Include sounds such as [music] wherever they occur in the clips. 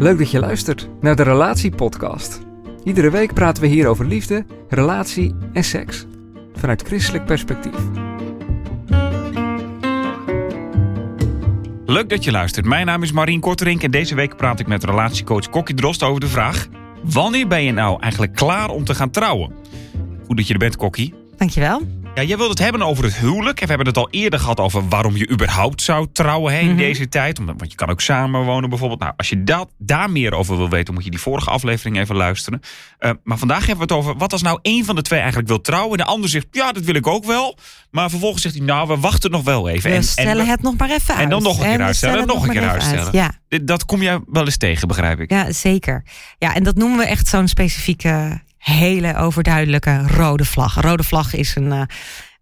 Leuk dat je luistert naar de Relatiepodcast. Iedere week praten we hier over liefde, relatie en seks. Vanuit christelijk perspectief. Leuk dat je luistert. Mijn naam is Marien Korterink en deze week praat ik met relatiecoach Kokkie Drost over de vraag... Wanneer ben je nou eigenlijk klaar om te gaan trouwen? Goed dat je er bent, Kokkie. Dankjewel. Ja, jij wilt het hebben over het huwelijk. En we hebben het al eerder gehad over waarom je überhaupt zou trouwen hè, in Mhm. deze tijd. Omdat, want je kan ook samenwonen bijvoorbeeld. Nou, als je dat, daar meer over wil weten, moet je die vorige aflevering even luisteren. Uh, maar vandaag hebben we het over wat als nou één van de twee eigenlijk wil trouwen. En de ander zegt, ja, dat wil ik ook wel. Maar vervolgens zegt hij, nou, we wachten nog wel even. We en, stellen en, het nog maar even uit. en dan nog een keer uitstellen, stellen nog een keer uitstellen. uit. Ja. Dat kom jij wel eens tegen, begrijp ik. ja, zeker. Ja, en dat noemen we echt zo'n specifieke, hele overduidelijke rode vlag. Rode vlag is een, eh,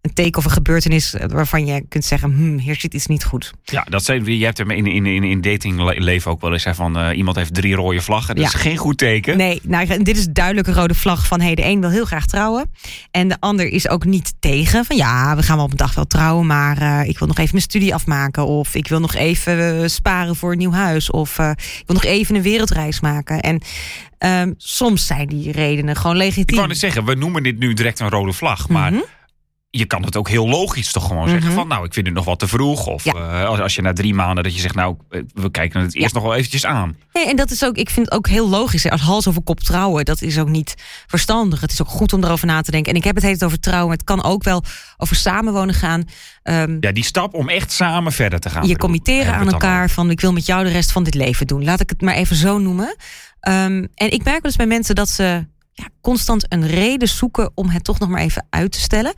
een teken of een gebeurtenis eh, waarvan je kunt zeggen, hm, hier zit iets niet goed. Ja, dat zijn, je hebt hem in, in, in, in datingleven ook wel eens hè, van eh, iemand heeft drie rode vlaggen. Dat Ja. is geen goed teken. Nee, nou, dit is duidelijk een rode vlag van hey, de een wil heel graag trouwen. En de ander is ook niet tegen. Van ja, we gaan wel op een dag wel trouwen, maar eh, ik wil nog even mijn studie afmaken. Of ik wil nog even sparen voor een nieuw huis. Of ik wil nog even een wereldreis maken. En ehm, soms zijn die redenen gewoon Ik legitiem. wou net zeggen, we noemen dit nu direct een rode vlag. Maar Mhm. Je kan het ook heel logisch toch gewoon zeggen Mhm. van... nou, ik vind het nog wat te vroeg. Of Ja. eh, als, als je na drie maanden dat je zegt... nou, eh, we kijken het eerst nog wel eventjes aan. Nee, en dat is ook, ik vind het ook heel logisch. hè. Als hals over kop trouwen, dat is ook niet verstandig. Het is ook goed om erover na te denken. En ik heb het heet over trouwen. Het kan ook wel over samenwonen gaan. Ehm, Ja, die stap om echt samen verder te gaan. je committeren aan elkaar van ik wil met jou de rest van dit leven doen. Laat ik het maar even zo noemen. Ehm, en ik merk wel eens bij mensen dat ze ja, constant een reden zoeken om het toch nog maar even uit te stellen.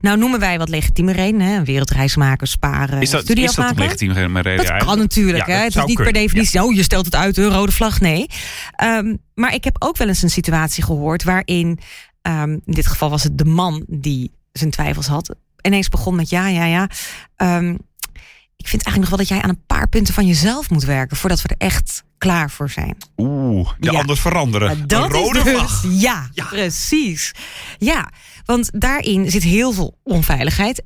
Nou noemen wij wat legitieme redenen. Hè? Een wereldreis maken, sparen, Is dat, studie is dat een legitieme reden? Dat kan natuurlijk. Ja, hè? Het is niet per definitie, oh, je stelt het uit, een rode vlag. Nee. Ehm, maar ik heb ook wel eens een situatie gehoord waarin, ehm, in dit geval was het de man die zijn twijfels had, ineens begon met ja, ja, ja. ehm, ik vind eigenlijk nog wel dat jij aan een paar punten van jezelf moet werken voordat we er echt klaar voor zijn. Oeh, Ja. anders veranderen. Maar een dat rode is dus, vlag. Ja, Ja. precies. Ja, want daarin zit heel veel onveiligheid.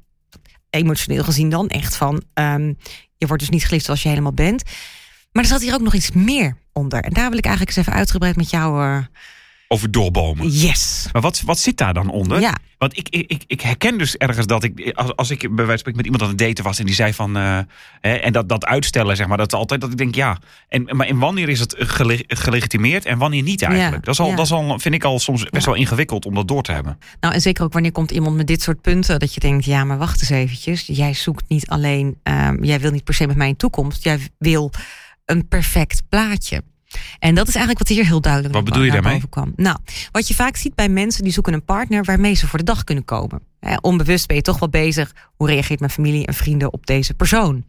Emotioneel gezien dan echt van... ehm, je wordt dus niet geliefd zoals je helemaal bent. Maar er zat hier ook nog iets meer onder. En daar wil ik eigenlijk eens even uitgebreid met jou... eh, Over doorbomen. yes. Maar wat, wat zit daar dan onder? Ja. Want ik, ik, ik, herken dus ergens dat ik, als, als ik bij wijze van spreken met iemand aan het daten was en die zei van, eh, hè, en dat, dat uitstellen, zeg maar, dat is altijd dat ik denk, ja. En, maar en wanneer is het gele- gelegitimeerd en wanneer niet eigenlijk? Ja, dat, is al, ja. dat is al, vind ik al soms best wel ingewikkeld om dat door te hebben. Nou, en zeker ook wanneer komt iemand met dit soort punten... dat je denkt, ja, maar wacht eens eventjes. Jij zoekt niet alleen... ehm, jij wil niet per se met mij in toekomst. Jij wil een perfect plaatje. En dat is eigenlijk wat hier heel duidelijk Wat naar bedoel je naar daarmee? boven kwam. Nou, wat je vaak ziet bij mensen... die zoeken een partner waarmee ze voor de dag kunnen komen. Onbewust ben je toch wel bezig... hoe reageert mijn familie en vrienden op deze persoon?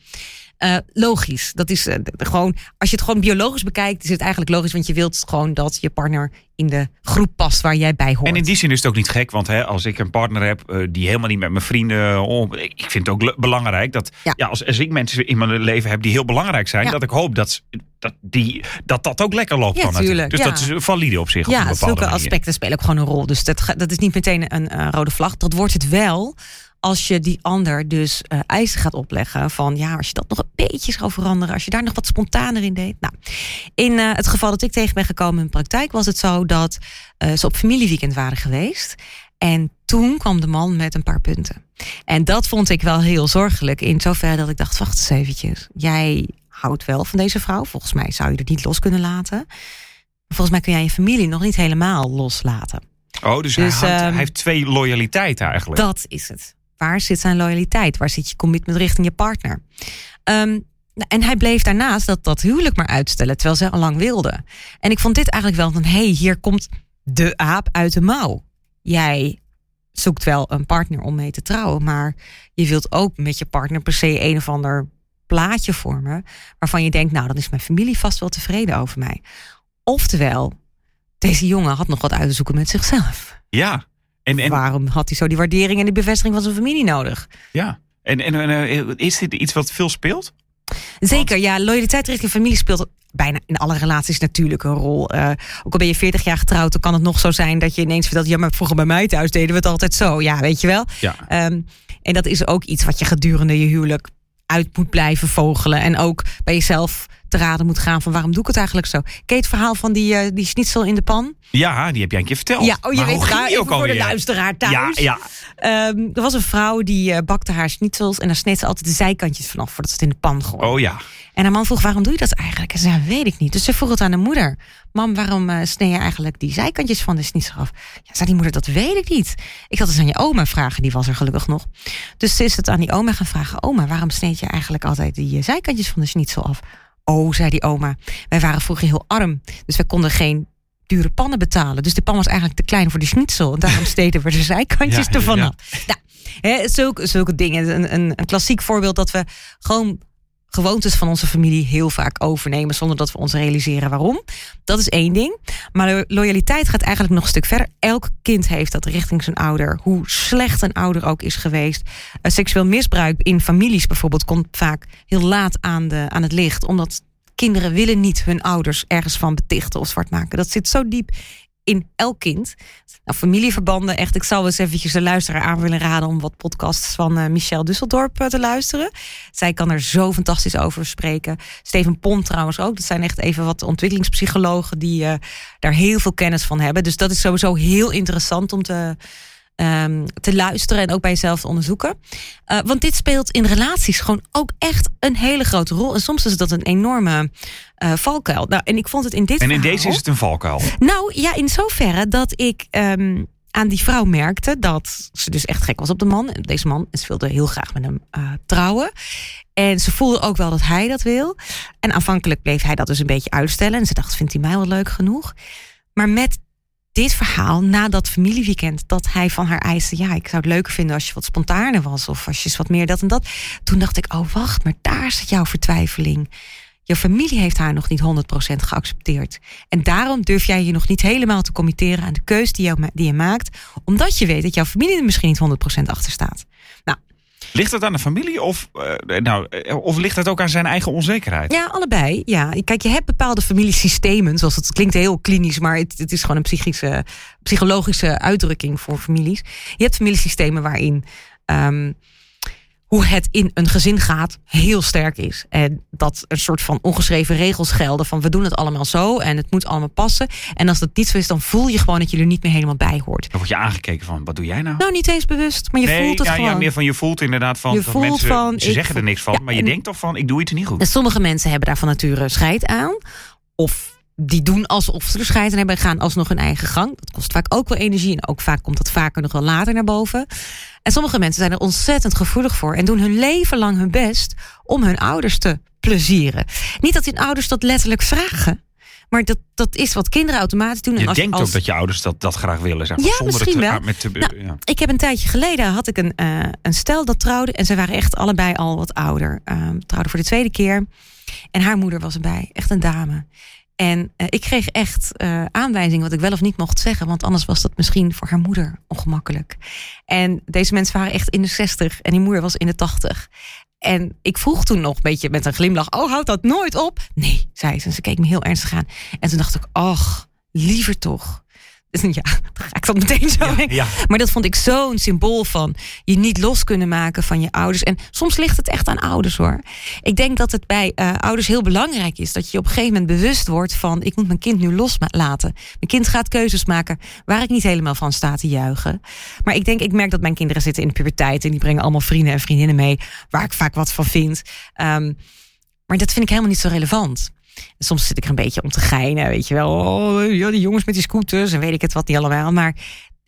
Eh, logisch. Dat is eh, gewoon, als je het gewoon biologisch bekijkt, is het eigenlijk logisch, want je wilt gewoon dat je partner in de groep past waar jij bij hoort. En in die zin is het ook niet gek, want hè, als ik een partner heb eh, die helemaal niet met mijn vrienden. om- ik vind het ook belangrijk dat Ja. ja. als, als ik mensen in mijn leven heb die heel belangrijk zijn, Ja. dat ik hoop dat, dat, die, dat dat ook lekker loopt. Ja, natuurlijk. tuurlijk, Dus ja. dat is valide op zich. op een Ja, bepaalde zulke manier. aspecten spelen ook gewoon een rol. Dus dat, dat is niet meteen een rode vlag. Dat wordt het wel als je die ander dus eh, eisen gaat opleggen. Van ja, als je dat nog een beetje zou veranderen. Als je daar nog wat spontaner in deed. Nou, in eh, het geval dat ik tegen ben gekomen in praktijk was het zo dat eh, ze op familieweekend waren geweest. En toen kwam de man met een paar punten. En dat vond ik wel heel zorgelijk. In zoverre dat ik dacht, wacht eens eventjes. Jij houdt wel van deze vrouw. Volgens mij zou je er niet los kunnen laten. Volgens mij kun jij je familie nog niet helemaal loslaten. Oh, dus, Dus, hij, hangt- ehm, hij heeft twee loyaliteiten eigenlijk. Dat is het. Waar zit zijn loyaliteit? Waar zit je commitment richting je partner? Ehm, en hij bleef daarnaast dat, dat huwelijk maar uitstellen, terwijl zij al lang wilde. En ik vond dit eigenlijk wel van, hé, hey, hier komt de aap uit de mouw. Jij zoekt wel een partner om mee te trouwen, maar je wilt ook met je partner per se een of ander plaatje vormen waarvan je denkt, nou, dan is mijn familie vast wel tevreden over mij. Oftewel, deze jongen had nog wat uit te zoeken met zichzelf. Ja. En, en, Waarom had hij zo die waardering en die bevestiging van zijn familie nodig? ja. En, en, en, eh, is dit iets wat veel speelt? Zeker, ja, loyaliteit richting familie speelt bijna in alle relaties natuurlijk een rol. Eh, ook al ben je 40 jaar getrouwd, dan kan het nog zo zijn dat je ineens vertelt: ja, maar vroeger bij mij thuis deden we het altijd zo. Ja, weet je wel. Ja. Ehm, en dat is ook iets wat je gedurende je huwelijk uit moet blijven vogelen. En ook bij jezelf te raden moet gaan van waarom doe ik het eigenlijk zo. Je het verhaal van die, eh, die schnitzel in de pan? Ja, die heb jij een keer verteld. Ja, oh, je Maar weet daar even ook voor de luisteraar thuis. Ja, ja. Ehm, er was een vrouw die eh, bakte haar schnitzels en daar sneed ze altijd de zijkantjes vanaf voordat ze het in de pan gooide. Oh ja. En haar man vroeg, waarom doe je dat eigenlijk? En ze zei, weet ik niet. Dus ze vroeg het aan de moeder. Mam, waarom eh, snee je eigenlijk die zijkantjes van de schnitzel af? Ja, zei die moeder, dat weet ik niet. Ik had het aan je oma vragen, die was er gelukkig nog. Dus ze is het aan die oma gaan vragen. Oma, waarom sneed je eigenlijk altijd die zijkantjes van de schnitzel af? Oh, zei die oma, wij waren vroeger heel arm. Dus wij konden geen dure pannen betalen. Dus de pan was eigenlijk te klein voor de schnitzel. En daarom [laughs] steden we de zijkantjes Ja, ja, ervan ja. af. Nou, hè, zulke, zulke dingen. Een, een, een klassiek voorbeeld dat we gewoon gewoontes van onze familie heel vaak overnemen zonder dat we ons realiseren waarom. Dat is één ding. Maar lo- loyaliteit gaat eigenlijk nog een stuk verder. Elk kind heeft dat richting zijn ouder. Hoe slecht een ouder ook is geweest. Eh, seksueel misbruik in families bijvoorbeeld komt vaak heel laat aan, de, aan het licht. Omdat kinderen willen niet hun ouders ergens van betichten of zwart maken. Dat zit zo diep in elk kind. Nou, familieverbanden, echt. Ik zal eens eventjes de luisteraar aan willen raden om wat podcasts van eh, Michelle Dusseldorp eh, te luisteren. Zij kan er zo fantastisch over spreken. Steven Pont trouwens ook. Dat zijn echt even wat ontwikkelingspsychologen die eh, daar heel veel kennis van hebben. Dus dat is sowieso heel interessant om te, ehm, te luisteren en ook bij jezelf te onderzoeken. Eh, want dit speelt in relaties gewoon ook echt een hele grote rol. En soms is dat een enorme eh, valkuil. Nou, en ik vond het in dit En in verhaal- deze is het een valkuil. nou ja, in zoverre dat ik ehm, aan die vrouw merkte dat ze dus echt gek was op de man. En Deze man, ze wilde heel graag met hem eh, trouwen. En ze voelde ook wel dat hij dat wil. En aanvankelijk bleef hij dat dus een beetje uitstellen. En ze dacht, vindt hij mij wel leuk genoeg? Maar met dit verhaal, na dat familieweekend, dat hij van haar eiste: Ja, ik zou het leuker vinden als je wat spontaner was. Of als je eens wat meer dat en dat. Toen dacht ik: Oh, wacht, maar daar zit jouw vertwijfeling. Je familie heeft haar nog niet 100% geaccepteerd. En daarom durf jij je nog niet helemaal te committeren aan de keus die, jou, die je maakt. Omdat je weet dat jouw familie er misschien niet 100% achter staat. Nou, Ligt het aan de familie of, eh, nou, eh, of ligt het ook aan zijn eigen onzekerheid? Ja, allebei. Ja, kijk, je hebt bepaalde familiesystemen. Zoals het klinkt heel klinisch, maar het, het is gewoon een psychische, psychologische uitdrukking voor families. Je hebt familiesystemen waarin ehm, hoe het in een gezin gaat heel sterk is. En dat een soort van ongeschreven regels gelden van we doen het allemaal zo en het moet allemaal passen. En als dat niet zo is, dan voel je gewoon dat je er niet meer helemaal bij hoort. Dan word je aangekeken van, wat doe jij nou? Nou, niet eens bewust, maar je nee, voelt het ja, gewoon. ja, meer van je voelt inderdaad van, Je dat voelt mensen, van, ze zeggen er niks van, Ja, maar je en- denkt toch van, ik doe iets niet goed. En sommige mensen hebben daar van nature scheid aan. Of die doen alsof ze er scheid aan hebben en gaan alsnog hun eigen gang. Dat kost vaak ook wel energie en ook vaak komt dat vaker nog wel later naar boven. En sommige mensen zijn er ontzettend gevoelig voor en doen hun leven lang hun best om hun ouders te plezieren. Niet dat hun ouders dat letterlijk vragen, maar dat, dat is wat kinderen automatisch doen. En Je als denkt als, ook dat je ouders dat, dat graag willen. Zeg maar, Ja, zonder misschien het, wel. ah, Met te, Nou, ja. Ik heb een tijdje geleden had ik een, eh, een stel dat trouwde. En ze waren echt allebei al wat ouder. Ehm trouwden voor de tweede keer. En haar moeder was erbij. Echt een dame. En eh, ik kreeg echt eh aanwijzingen wat ik wel of niet mocht zeggen. Want anders was dat misschien voor haar moeder ongemakkelijk. En deze mensen waren echt in de 60 en die moeder was in de 80. En ik vroeg toen nog een beetje met een glimlach: Oh, houdt dat nooit op? Nee, zei ze. En ze keek me heel ernstig aan. En toen dacht ik: Ach, liever toch. Dus [laughs] ja, dan ga ik dat meteen zo. Ja, ja. Maar dat vond ik zo'n symbool van je niet los kunnen maken van je ouders. En soms ligt het echt aan ouders hoor. Ik denk dat het bij eh, ouders heel belangrijk is dat je op een gegeven moment bewust wordt van ik moet mijn kind nu loslaten. Mijn kind gaat keuzes maken waar ik niet helemaal van sta te juichen. Maar ik denk, ik merk dat mijn kinderen zitten in de puberteit en die brengen allemaal vrienden en vriendinnen mee waar ik vaak wat van vind. Ehm, maar dat vind ik helemaal niet zo relevant. Soms zit ik er een beetje om te geinen, weet je wel. Oh, ja, die jongens met die scooters en weet ik het wat niet allemaal. Maar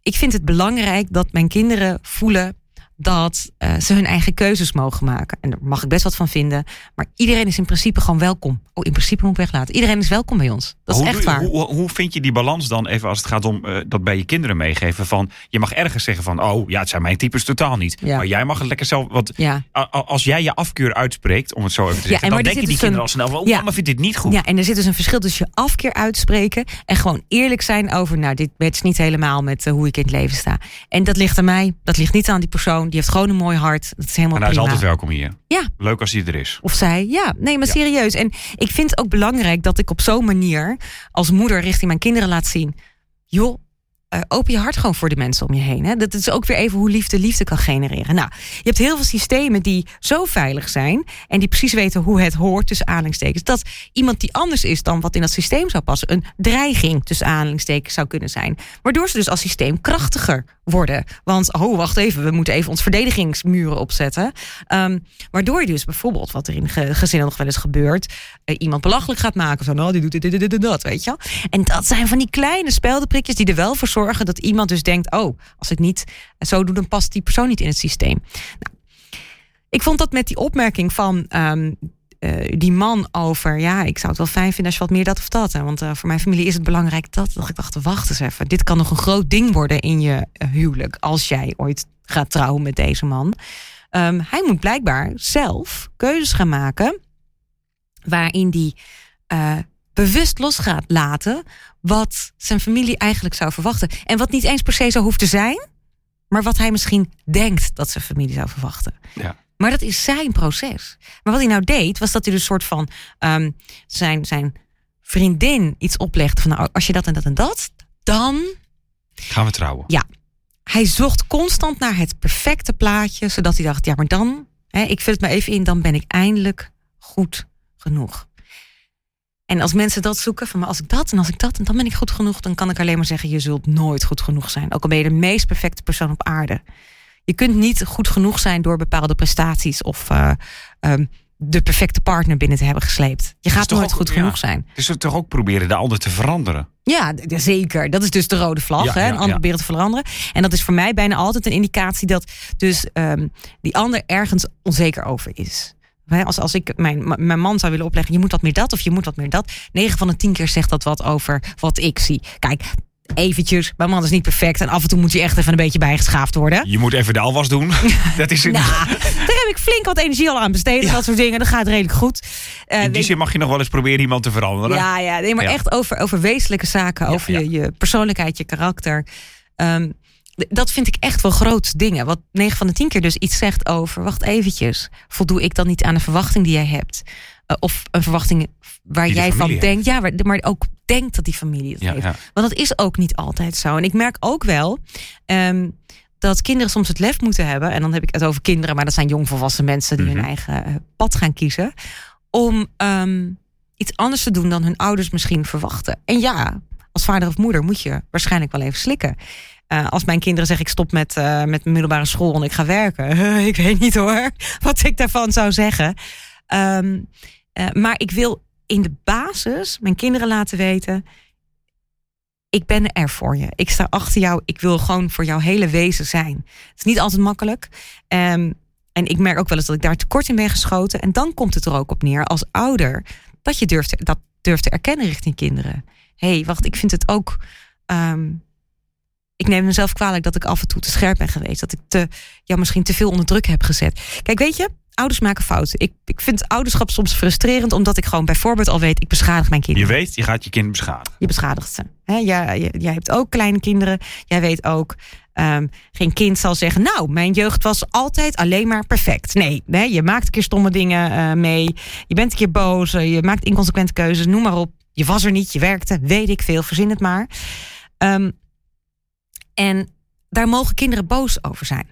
ik vind het belangrijk dat mijn kinderen voelen dat uh, ze hun eigen keuzes mogen maken. En daar mag ik best wat van vinden. Maar iedereen is in principe gewoon welkom. Oh, in principe moet ik weglaten. Iedereen is welkom bij ons. Dat hoe, is echt waar. Hoe, hoe, vind je die balans dan even als het gaat om uh, dat bij je kinderen meegeven? Van je mag ergens zeggen van oh ja, het zijn mijn types totaal niet. Ja. Maar jij mag het lekker zelf. Want ja. als jij je afkeur uitspreekt, om het zo even te zeggen, ja, dan denken die dus kinderen al snel van oh, ja. mama vindt dit niet goed. Ja, en er zit dus een verschil tussen je afkeer uitspreken en gewoon eerlijk zijn over nou, dit is niet helemaal met uh, hoe ik in het leven sta. En dat ligt aan mij. Dat ligt niet aan die persoon. Die heeft gewoon een mooi hart. Dat is helemaal En hij prima. is altijd welkom hier. Ja. Leuk als hij er is. Of zij, ja. Nee, maar serieus. En ik vind het ook belangrijk dat ik op zo'n manier als moeder richting mijn kinderen laat zien. Joh, uh, open je hart gewoon voor de mensen om je heen. Hè? Dat is ook weer even hoe liefde liefde kan genereren. Nou, je hebt heel veel systemen die zo veilig zijn en die precies weten hoe het hoort tussen aanhalingstekens. Dat iemand die anders is dan wat in dat systeem zou passen, een dreiging tussen aanhalingstekens zou kunnen zijn. Waardoor ze dus als systeem krachtiger worden. Want, oh, wacht even, we moeten even ons verdedigingsmuren opzetten. Um, waardoor je dus bijvoorbeeld, wat er in gezinnen nog wel eens gebeurt, uh, iemand belachelijk gaat maken. Van, oh, die doet dit, dit, dit, dit, dat, weet je. En dat zijn van die kleine speldenprikjes die er wel voor zorgen dat iemand dus denkt: oh, als ik niet zo doe, dan past die persoon niet in het systeem. Nou, ik vond dat met die opmerking van. Um, uh, die man over, ja, ik zou het wel fijn vinden als je wat meer dat of dat. Hè? Want uh, voor mijn familie is het belangrijk dat. Dat ik dacht, wacht eens even. Dit kan nog een groot ding worden in je uh, huwelijk. Als jij ooit gaat trouwen met deze man. Um, hij moet blijkbaar zelf keuzes gaan maken. Waarin die bewust los gaat laten wat zijn familie eigenlijk zou verwachten. En wat niet eens per se zo hoeft te zijn, maar wat hij misschien denkt dat zijn familie zou verwachten. Ja. Maar dat is zijn proces. Maar wat hij nou deed, was dat hij dus soort van um, zijn, zijn vriendin iets oplegde van nou, als je dat en dat en dat, dan gaan we trouwen. Ja. Hij zocht constant naar het perfecte plaatje, zodat hij dacht, ja, maar dan, hè, ik vul het maar even in, dan ben ik eindelijk goed genoeg. En als mensen dat zoeken, van maar als ik dat en als ik dat en dan ben ik goed genoeg, dan kan ik alleen maar zeggen: je zult nooit goed genoeg zijn. Ook al ben je de meest perfecte persoon op aarde. Je kunt niet goed genoeg zijn door bepaalde prestaties of uh, um, de perfecte partner binnen te hebben gesleept. Je gaat nooit ook, goed ja, genoeg zijn. Dus we toch ook proberen de ander te veranderen. Ja, zeker. Dat is dus de rode vlag. Ja, hè? Een ander proberen te veranderen. En dat is voor mij bijna altijd een indicatie dat dus um, die ander ergens onzeker over is. Als, als ik mijn, mijn man zou willen opleggen, je moet wat meer dat of je moet wat meer dat. 9 van de 10 keer zegt dat wat over wat ik zie. Kijk, eventjes, mijn man is niet perfect en af en toe moet hij echt even een beetje bijgeschaafd worden. Je moet even de alwas doen. [laughs] dat is een... nou, daar heb ik flink wat energie al aan besteed. Ja. Dat soort dingen, dat gaat redelijk goed. Uh, In die zin mag je nog wel eens proberen iemand te veranderen. Ja, ja nee, maar ja. echt over, over wezenlijke zaken, over Je, je persoonlijkheid, je karakter. Um, dat vind ik echt wel groot dingen. Wat 9 van de 10 keer dus iets zegt over, wacht eventjes, voldoe ik dan niet aan een verwachting die jij hebt? Uh, of een verwachting waar die jij van heeft. denkt, ja, maar ook denkt dat die familie het Ja, heeft. ja. Want dat is ook niet altijd zo. En ik merk ook wel um, dat kinderen soms het lef moeten hebben. En dan heb ik het over kinderen, maar dat zijn jongvolwassen mensen die Mhm. hun eigen uh, pad gaan kiezen. Om um, iets anders te doen dan hun ouders misschien verwachten. En ja, als vader of moeder moet je waarschijnlijk wel even slikken. Uh, als mijn kinderen zeggen ik stop met, uh, met mijn middelbare school en ik ga werken. [laughs] ik weet niet hoor [laughs] wat ik daarvan zou zeggen. Um, uh, maar ik wil in de basis mijn kinderen laten weten. Ik ben er voor je. Ik sta achter jou. Ik wil gewoon voor jouw hele wezen zijn. Het is niet altijd makkelijk. Um, en ik merk ook wel eens dat ik daar tekort in ben geschoten. En dan komt het er ook op neer als ouder dat je durft, dat durft te erkennen richting kinderen. Hé, hey, wacht, ik vind het ook. Um, ik neem mezelf kwalijk dat ik af en toe te scherp ben geweest. Dat ik te, jou misschien te veel onder druk heb gezet. Kijk, weet je, ouders maken fouten. Ik, ik vind ouderschap soms frustrerend, omdat ik gewoon bijvoorbeeld al weet, ik beschadig mijn kinderen. Je weet, je gaat je kind beschadigen. Je beschadigt ze. He, jij, hebt ook kleine kinderen. Jij weet ook, um, geen kind zal zeggen, nou, mijn jeugd was altijd alleen maar perfect. Nee, nee je maakt een keer stomme dingen uh, mee. Je bent een keer boos, je maakt inconsequente keuzes, noem maar op. Je was er niet, je werkte, weet ik veel, verzin het maar. Um, en daar mogen kinderen boos over zijn.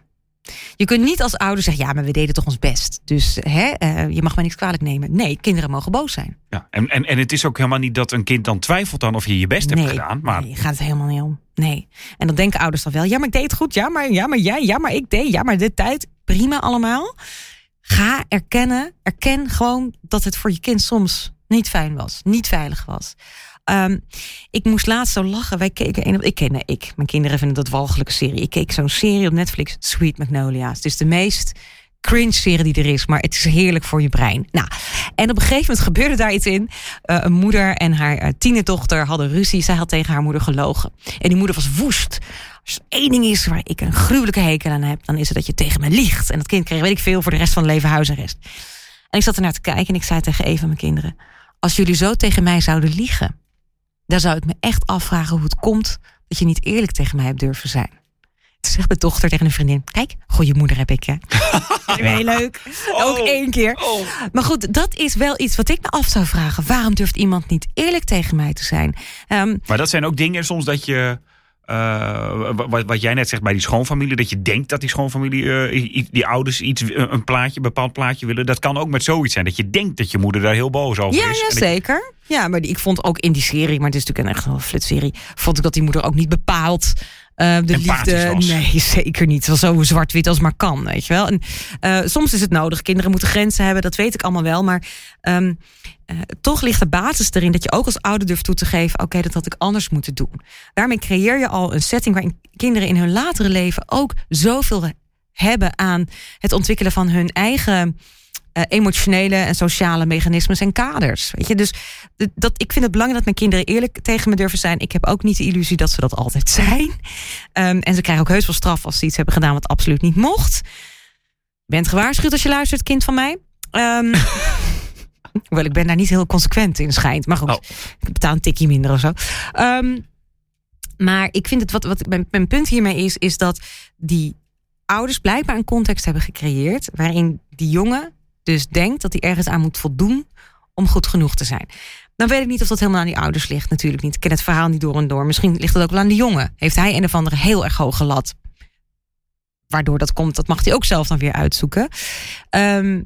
Je kunt niet als ouder zeggen, ja, maar we deden toch ons best. Dus hè, uh, je mag mij niks kwalijk nemen. Nee, kinderen mogen boos zijn. Ja, en, en, en het is ook helemaal niet dat een kind dan twijfelt aan of je je best nee, hebt gedaan. Maar... Nee, gaat het helemaal niet om. Nee. En dan denken ouders dan wel, ja, maar ik deed het goed. Ja, maar, ja, maar jij, ja, maar ik deed. Ja, maar de tijd, prima allemaal. Ga erkennen, erken gewoon dat het voor je kind soms niet fijn was. Niet veilig was. Ehm, ik moest laatst zo lachen. Wij keken een, ik ken nee, ik. Mijn kinderen vinden dat walgelijke serie. Ik keek zo'n serie op Netflix, Sweet Magnolia's. Het is de meest cringe serie die er is, maar het is heerlijk voor je brein. Nou, en op een gegeven moment gebeurde daar iets in. Uh, een moeder en haar uh, tienerdochter hadden ruzie. Zij had tegen haar moeder gelogen. En die moeder was woest. Als er één ding is waar ik een gruwelijke hekel aan heb, dan is het dat je tegen me liegt. En dat kind kreeg, weet ik veel, voor de rest van het leven huisarrest. En ik zat ernaar te kijken en ik zei tegen een van mijn kinderen: Als jullie zo tegen mij zouden liegen, dan zou ik me echt afvragen hoe het komt dat je niet eerlijk tegen mij hebt durven zijn. Toen zegt mijn dochter tegen een vriendin: Kijk, goede moeder heb ik, hè? [laughs] Heel leuk. Ook Oh. één keer. Oh. Maar goed, dat is wel iets wat ik me af zou vragen. Waarom durft iemand niet eerlijk tegen mij te zijn? Ehm, Maar dat zijn ook dingen soms dat je. Eh, wat, wat jij net zegt bij die schoonfamilie, dat je denkt dat die schoonfamilie, eh, die ouders iets, een plaatje, een bepaald plaatje willen. Dat kan ook met zoiets zijn. Dat je denkt dat je moeder daar heel boos over ja, is. ja, zeker. Ja, maar die, ik vond ook in die serie, maar het is natuurlijk een echt wel flitserie, vond ik dat die moeder ook niet bepaald eh, de Empathisch liefde. was. Nee, [laughs] zeker niet. Het was zo zwart-wit als maar kan, weet je wel. En eh, soms is het nodig. Kinderen moeten grenzen hebben, dat weet ik allemaal wel. Maar ehm, eh, toch ligt de basis erin dat je ook als ouder durft toe te geven: oké, dat had ik anders moeten doen. Daarmee creëer je al een setting waarin kinderen in hun latere leven ook zoveel hebben aan het ontwikkelen van hun eigen eh, emotionele en sociale mechanismes en kaders. Weet je, dus dat, ik vind het belangrijk dat mijn kinderen eerlijk tegen me durven zijn. Ik heb ook niet de illusie dat ze dat altijd zijn. Ehm, en ze krijgen ook heus wel straf als ze iets hebben gedaan wat absoluut niet mocht. Bent gewaarschuwd als je luistert, kind van mij. Ehm [laughs] Hoewel, ik ben daar niet heel consequent in schijnt. Maar goed, Oh. ik betaal een tikje minder of zo. Ehm, maar ik vind het, wat, wat mijn, mijn punt hiermee is, is dat die ouders blijkbaar een context hebben gecreëerd. waarin die jongen dus denkt dat hij ergens aan moet voldoen om goed genoeg te zijn. Dan weet ik niet of dat helemaal aan die ouders ligt. Natuurlijk niet. Ik ken het verhaal niet door en door. Misschien ligt het ook wel aan de jongen. Heeft hij een of andere heel erg hoge lat. Waardoor dat komt, dat mag hij ook zelf dan weer uitzoeken. Ehm,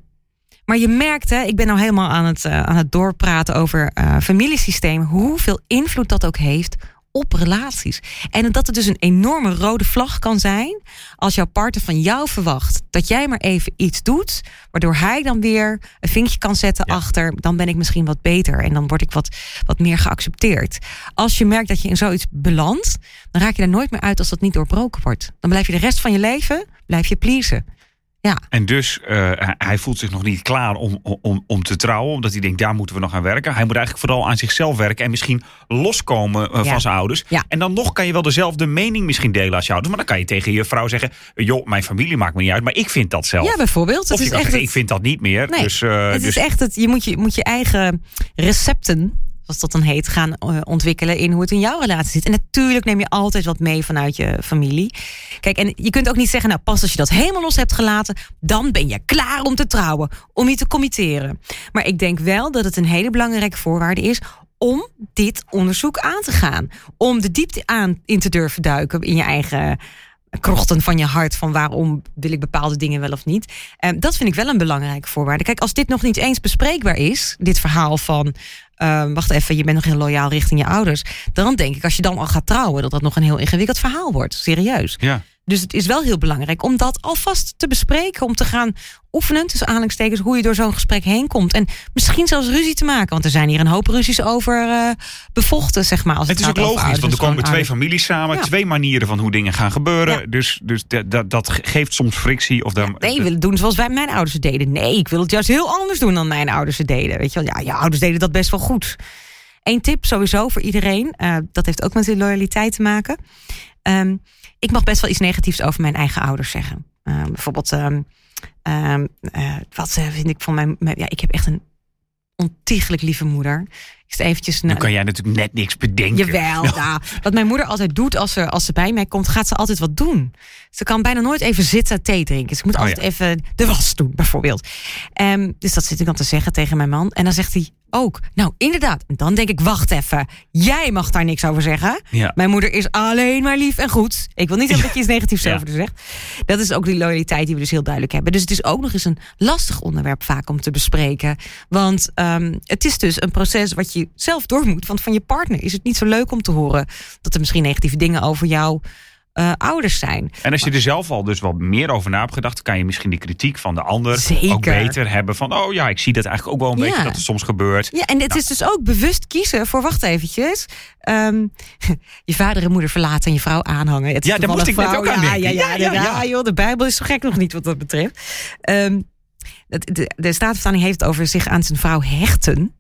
maar je merkt, hè, ik ben nou helemaal aan het, eh, aan het doorpraten over eh familiesystemen. Hoeveel invloed dat ook heeft op relaties. En dat het dus een enorme rode vlag kan zijn. als jouw partner van jou verwacht dat jij maar even iets doet. waardoor hij dan weer een vinkje kan zetten Ja. achter. dan ben ik misschien wat beter en dan word ik wat, wat meer geaccepteerd. Als je merkt dat je in zoiets belandt. dan raak je er nooit meer uit als dat niet doorbroken wordt. Dan blijf je de rest van je leven blijf je pleasen. En dus eh, hij- voelt zich nog niet klaar om, om, om te trouwen. Omdat hij denkt, daar moeten we nog aan werken. Hij moet eigenlijk vooral aan zichzelf werken. En misschien loskomen eh, Ja. van zijn ouders. Ja. En dan nog kan je wel dezelfde mening misschien delen als je ouders. Maar dan kan je tegen je vrouw zeggen... joh, mijn familie maakt me niet uit, maar ik vind dat zelf. Ja, bijvoorbeeld. of Het je is kan echt zeggen, het- ik vind dat niet meer. Nee, dus, eh, Het dus is echt het, je moet je, moet je eigen recepten, zoals dat dan heet, gaan eh, ontwikkelen in hoe het in jouw relatie zit. En natuurlijk neem je altijd wat mee vanuit je familie. Kijk, en je kunt ook niet zeggen, nou pas als je dat helemaal los hebt gelaten, dan ben je klaar om te trouwen, om je te committeren. Maar ik denk wel dat het een hele belangrijke voorwaarde is om dit onderzoek aan te gaan. Om de diepte aan in te durven duiken in je eigen krochten van je hart van waarom wil ik bepaalde dingen wel of niet. Eh, dat vind ik wel een belangrijke voorwaarde. Kijk, als dit nog niet eens bespreekbaar is, dit verhaal van eh, wacht even, je bent nog heel loyaal richting je ouders, dan denk ik als je dan al gaat trouwen dat dat nog een heel ingewikkeld verhaal wordt, serieus. ja. Dus het is wel heel belangrijk om dat alvast te bespreken. Om te gaan oefenen, tussen aanhalingstekens, hoe je door zo'n gesprek heen komt. En misschien zelfs ruzie te maken. Want er zijn hier een hoop ruzies over eh, bevochten, zeg maar. Als Het het, is ook logisch, want er komen twee families samen. Ja. Twee manieren van hoe dingen gaan gebeuren. Ja. Dus, dus dat, dat, geeft soms frictie. Of dan, Nee, ik wil het doen zoals wij mijn ouders het deden. Nee, ik wil het juist heel anders doen dan mijn ouders het deden. Weet je wel, ja, je ouders deden dat best wel goed. Eén tip sowieso voor iedereen. eh, dat heeft ook met de loyaliteit te maken. Ehm, ik mag best wel iets negatiefs over mijn eigen ouders zeggen. Ehm, bijvoorbeeld, ehm, ehm, eh, wat eh, vind ik van mijn, mijn- Ja, ik heb echt een ontiegelijk lieve moeder. Ik zit eventjes... Nu kan jij natuurlijk net niks bedenken. Jawel, [laughs] nou, wat mijn moeder altijd doet als ze, als ze bij mij komt, gaat ze altijd wat doen. Ze kan bijna nooit even zitten thee drinken. Ze moet Oh, altijd ja. even de was doen, bijvoorbeeld. Ehm, dus dat zit ik dan te zeggen tegen mijn man. En dan zegt hij ook, nou inderdaad. En dan denk ik, wacht even, jij mag daar niks over zeggen. Ja. Mijn moeder is alleen maar lief en goed. Ik wil niet [laughs] dat je iets negatiefs Ja. over haar zegt. Dat is ook die loyaliteit die we dus heel duidelijk hebben. Dus het is ook nog eens een lastig onderwerp vaak om te bespreken. Want ehm, het is dus een proces wat je zelf door moet. Want van je partner is het niet zo leuk om te horen dat er misschien negatieve dingen over jou eh, ouders zijn. En als je er zelf al dus wat meer over na hebt gedacht, kan je misschien die kritiek van de ander Zeker. ook beter hebben. Van, oh ja, ik zie dat eigenlijk ook wel een Ja. beetje dat het soms gebeurt. Ja, en het Nou. is dus ook bewust kiezen voor, wacht eventjes, ehm, [laughs] je vader en moeder verlaten en je vrouw aanhangen. Het Ja, daar moest toevallig ik net vrouw. ook aan ja, denken. Ja, ja, Ja, ja, ja. joh, de Bijbel is zo gek nog niet wat dat betreft. Ehm, de, de Statenvertaling heeft het over zich aan zijn vrouw hechten.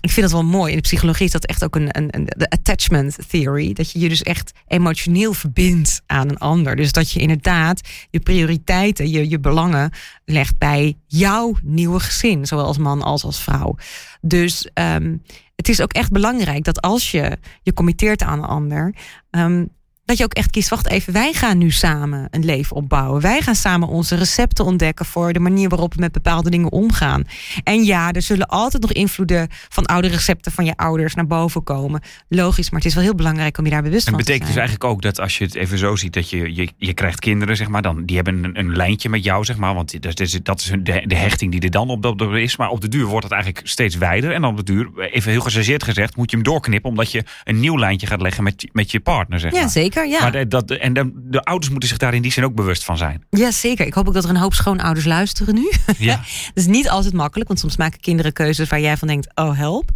Ik vind dat wel mooi. In de psychologie is dat echt ook een, een, een de attachment theory. Dat je je dus echt emotioneel verbindt aan een ander. Dus dat je inderdaad je prioriteiten, je, je belangen legt bij jouw nieuwe gezin. Zowel als man als als vrouw. Dus ehm, het is ook echt belangrijk dat als je je committeert aan een ander. ehm, dat je ook echt kiest, wacht even, wij gaan nu samen een leven opbouwen. Wij gaan samen onze recepten ontdekken voor de manier waarop we met bepaalde dingen omgaan. En ja, er zullen altijd nog invloeden van oude recepten van je ouders naar boven komen. Logisch, maar het is wel heel belangrijk om je daar bewust En van het te betekent dus zijn. eigenlijk ook dat als je het even zo ziet, dat je, je, je krijgt kinderen, zeg maar, dan, die hebben een, een lijntje met jou, zeg maar. Want dat is, dat is de, de hechting die er dan op, op, is. Maar op de duur wordt het eigenlijk steeds wijder. En dan op de duur, even heel gechargeerd gezegd, moet je hem doorknippen. Omdat je een nieuw lijntje gaat leggen met, met je partner, zeg Ja, maar. Zeker. Ja. Maar de, dat, en de, de ouders moeten zich daar in die zin ook bewust van zijn. ja, zeker. Ik hoop ook dat er een hoop schoonouders luisteren nu. [laughs] Ja. Dat is niet altijd makkelijk, want soms maken kinderen keuzes waar jij van denkt: oh help.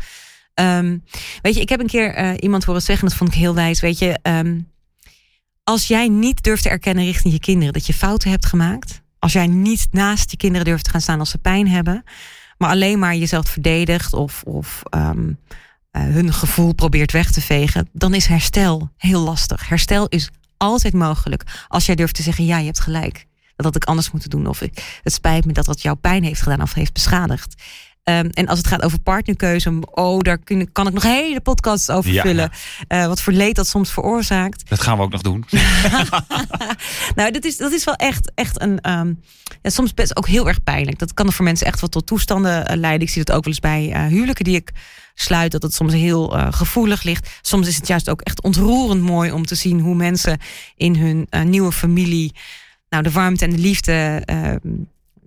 Ehm, weet je, ik heb een keer eh, iemand horen zeggen, dat vond ik heel wijs. Weet je, ehm, als jij niet durft te erkennen richting je kinderen dat je fouten hebt gemaakt, als jij niet naast je kinderen durft te gaan staan als ze pijn hebben, maar alleen maar jezelf verdedigt of, of ehm, eh, hun gevoel probeert weg te vegen, dan is herstel heel lastig. Herstel is altijd mogelijk als jij durft te zeggen: ja, je hebt gelijk. Dat had ik anders moeten doen. Of ik, het spijt me dat dat jouw pijn heeft gedaan of heeft beschadigd. Ehm, en als het gaat over partnerkeuze, oh, daar kun, kan ik nog hele podcasts over Ja, vullen. Eh, wat voor leed dat soms veroorzaakt. Dat gaan we ook nog doen. [laughs] [laughs] nou, dat is, dat is wel echt, echt een. ja, soms best ook heel erg pijnlijk. Dat kan er voor mensen echt wel tot toestanden eh, leiden. Ik zie dat ook wel eens bij eh, huwelijken die ik sluit. Dat het soms heel eh, gevoelig ligt. Soms is het juist ook echt ontroerend mooi om te zien hoe mensen in hun eh, nieuwe familie. Nou, de warmte en de liefde ehm,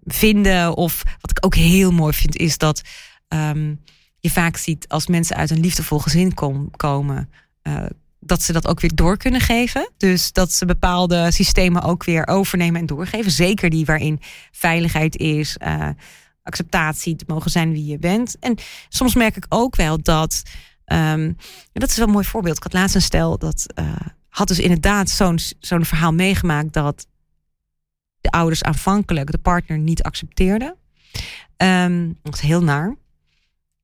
vinden. Of wat ik ook heel mooi vind, is dat ehm, je vaak ziet als mensen uit een liefdevol gezin kom- komen. eh, dat ze dat ook weer door kunnen geven. Dus dat ze bepaalde systemen ook weer overnemen en doorgeven. Zeker die waarin veiligheid is, acceptatie, te mogen zijn wie je bent. En soms merk ik ook wel dat. ehm, dat is wel een mooi voorbeeld. Ik had laatst een stel dat eh, had dus inderdaad zo'n zo'n verhaal meegemaakt dat de ouders aanvankelijk de partner niet accepteerden. Ehm, dat is heel naar.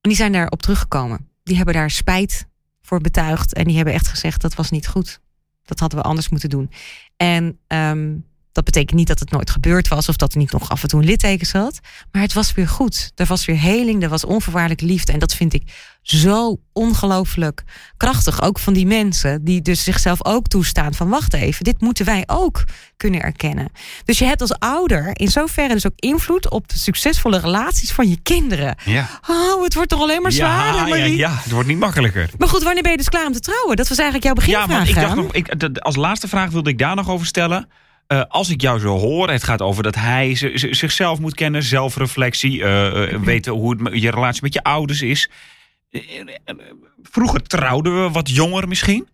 En die zijn daarop teruggekomen. Die hebben daar spijt voor betuigd. En die hebben echt gezegd dat was niet goed. Dat hadden we anders moeten doen. En ehm, dat betekent niet dat het nooit gebeurd was of dat er niet nog af en toe een litteken zat. Maar het was weer goed. Er was weer heling, er was onvoorwaardelijke liefde. En dat vind ik zo ongelooflijk krachtig. Ook van die mensen die dus zichzelf ook toestaan van wacht even, dit moeten wij ook kunnen erkennen. Dus je hebt als ouder in zoverre dus ook invloed op de succesvolle relaties van je kinderen. Ja. Oh, het wordt toch alleen maar zwaarder, ja, ja, Marie? ja, het wordt niet makkelijker. Maar goed, wanneer ben je dus klaar om te trouwen? Dat was eigenlijk jouw Ja, beginvraag. maar ik dacht nog, ik, de- als laatste vraag wilde ik daar nog over stellen. Eh, als ik jou zo hoor, het gaat over dat hij zichzelf moet kennen, zelfreflectie, eh, eh, weten hoe het, je relatie met je ouders is. Vroeger trouwden we wat jonger misschien.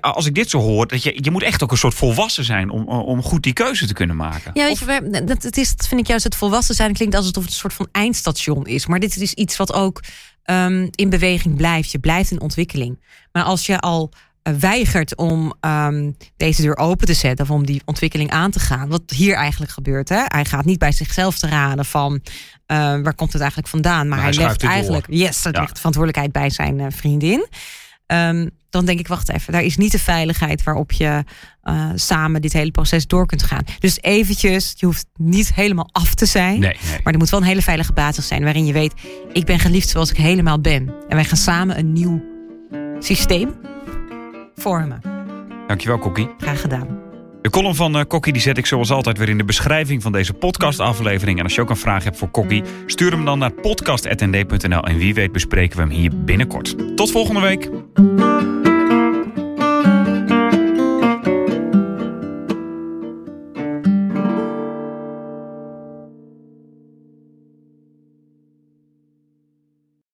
Als ik dit zo hoor, dat je, je moet echt ook een soort volwassen zijn om, om goed die keuze te kunnen maken. Ja, weet je, dat, het is, vind ik juist het volwassen zijn klinkt alsof het een soort van eindstation is. Maar dit is iets wat ook ehm, in beweging blijft. Je blijft in ontwikkeling. Maar als je al weigert om ehm, deze deur open te zetten of om die ontwikkeling aan te gaan, wat hier eigenlijk gebeurt. Hè? Hij gaat niet bij zichzelf te raden van eh, waar komt het eigenlijk vandaan, maar, Maar hij legt door. eigenlijk yes, Ja. legt de verantwoordelijkheid bij zijn eh, vriendin. Ehm, dan denk ik, wacht even, daar is niet de veiligheid waarop je eh, samen dit hele proces door kunt gaan. Dus eventjes, je hoeft niet helemaal af te zijn. Nee, nee. Maar er moet wel een hele veilige basis zijn waarin je weet, ik ben geliefd zoals ik helemaal ben. En wij gaan samen een nieuw systeem vormen. Dankjewel, Kokkie. Graag gedaan. De column van eh, Kokkie die zet ik zoals altijd weer in de beschrijving van deze podcastaflevering. En als je ook een vraag hebt voor Kokkie, stuur hem dan naar podcast.nd.nl. En wie weet bespreken we hem hier binnenkort. Tot volgende week.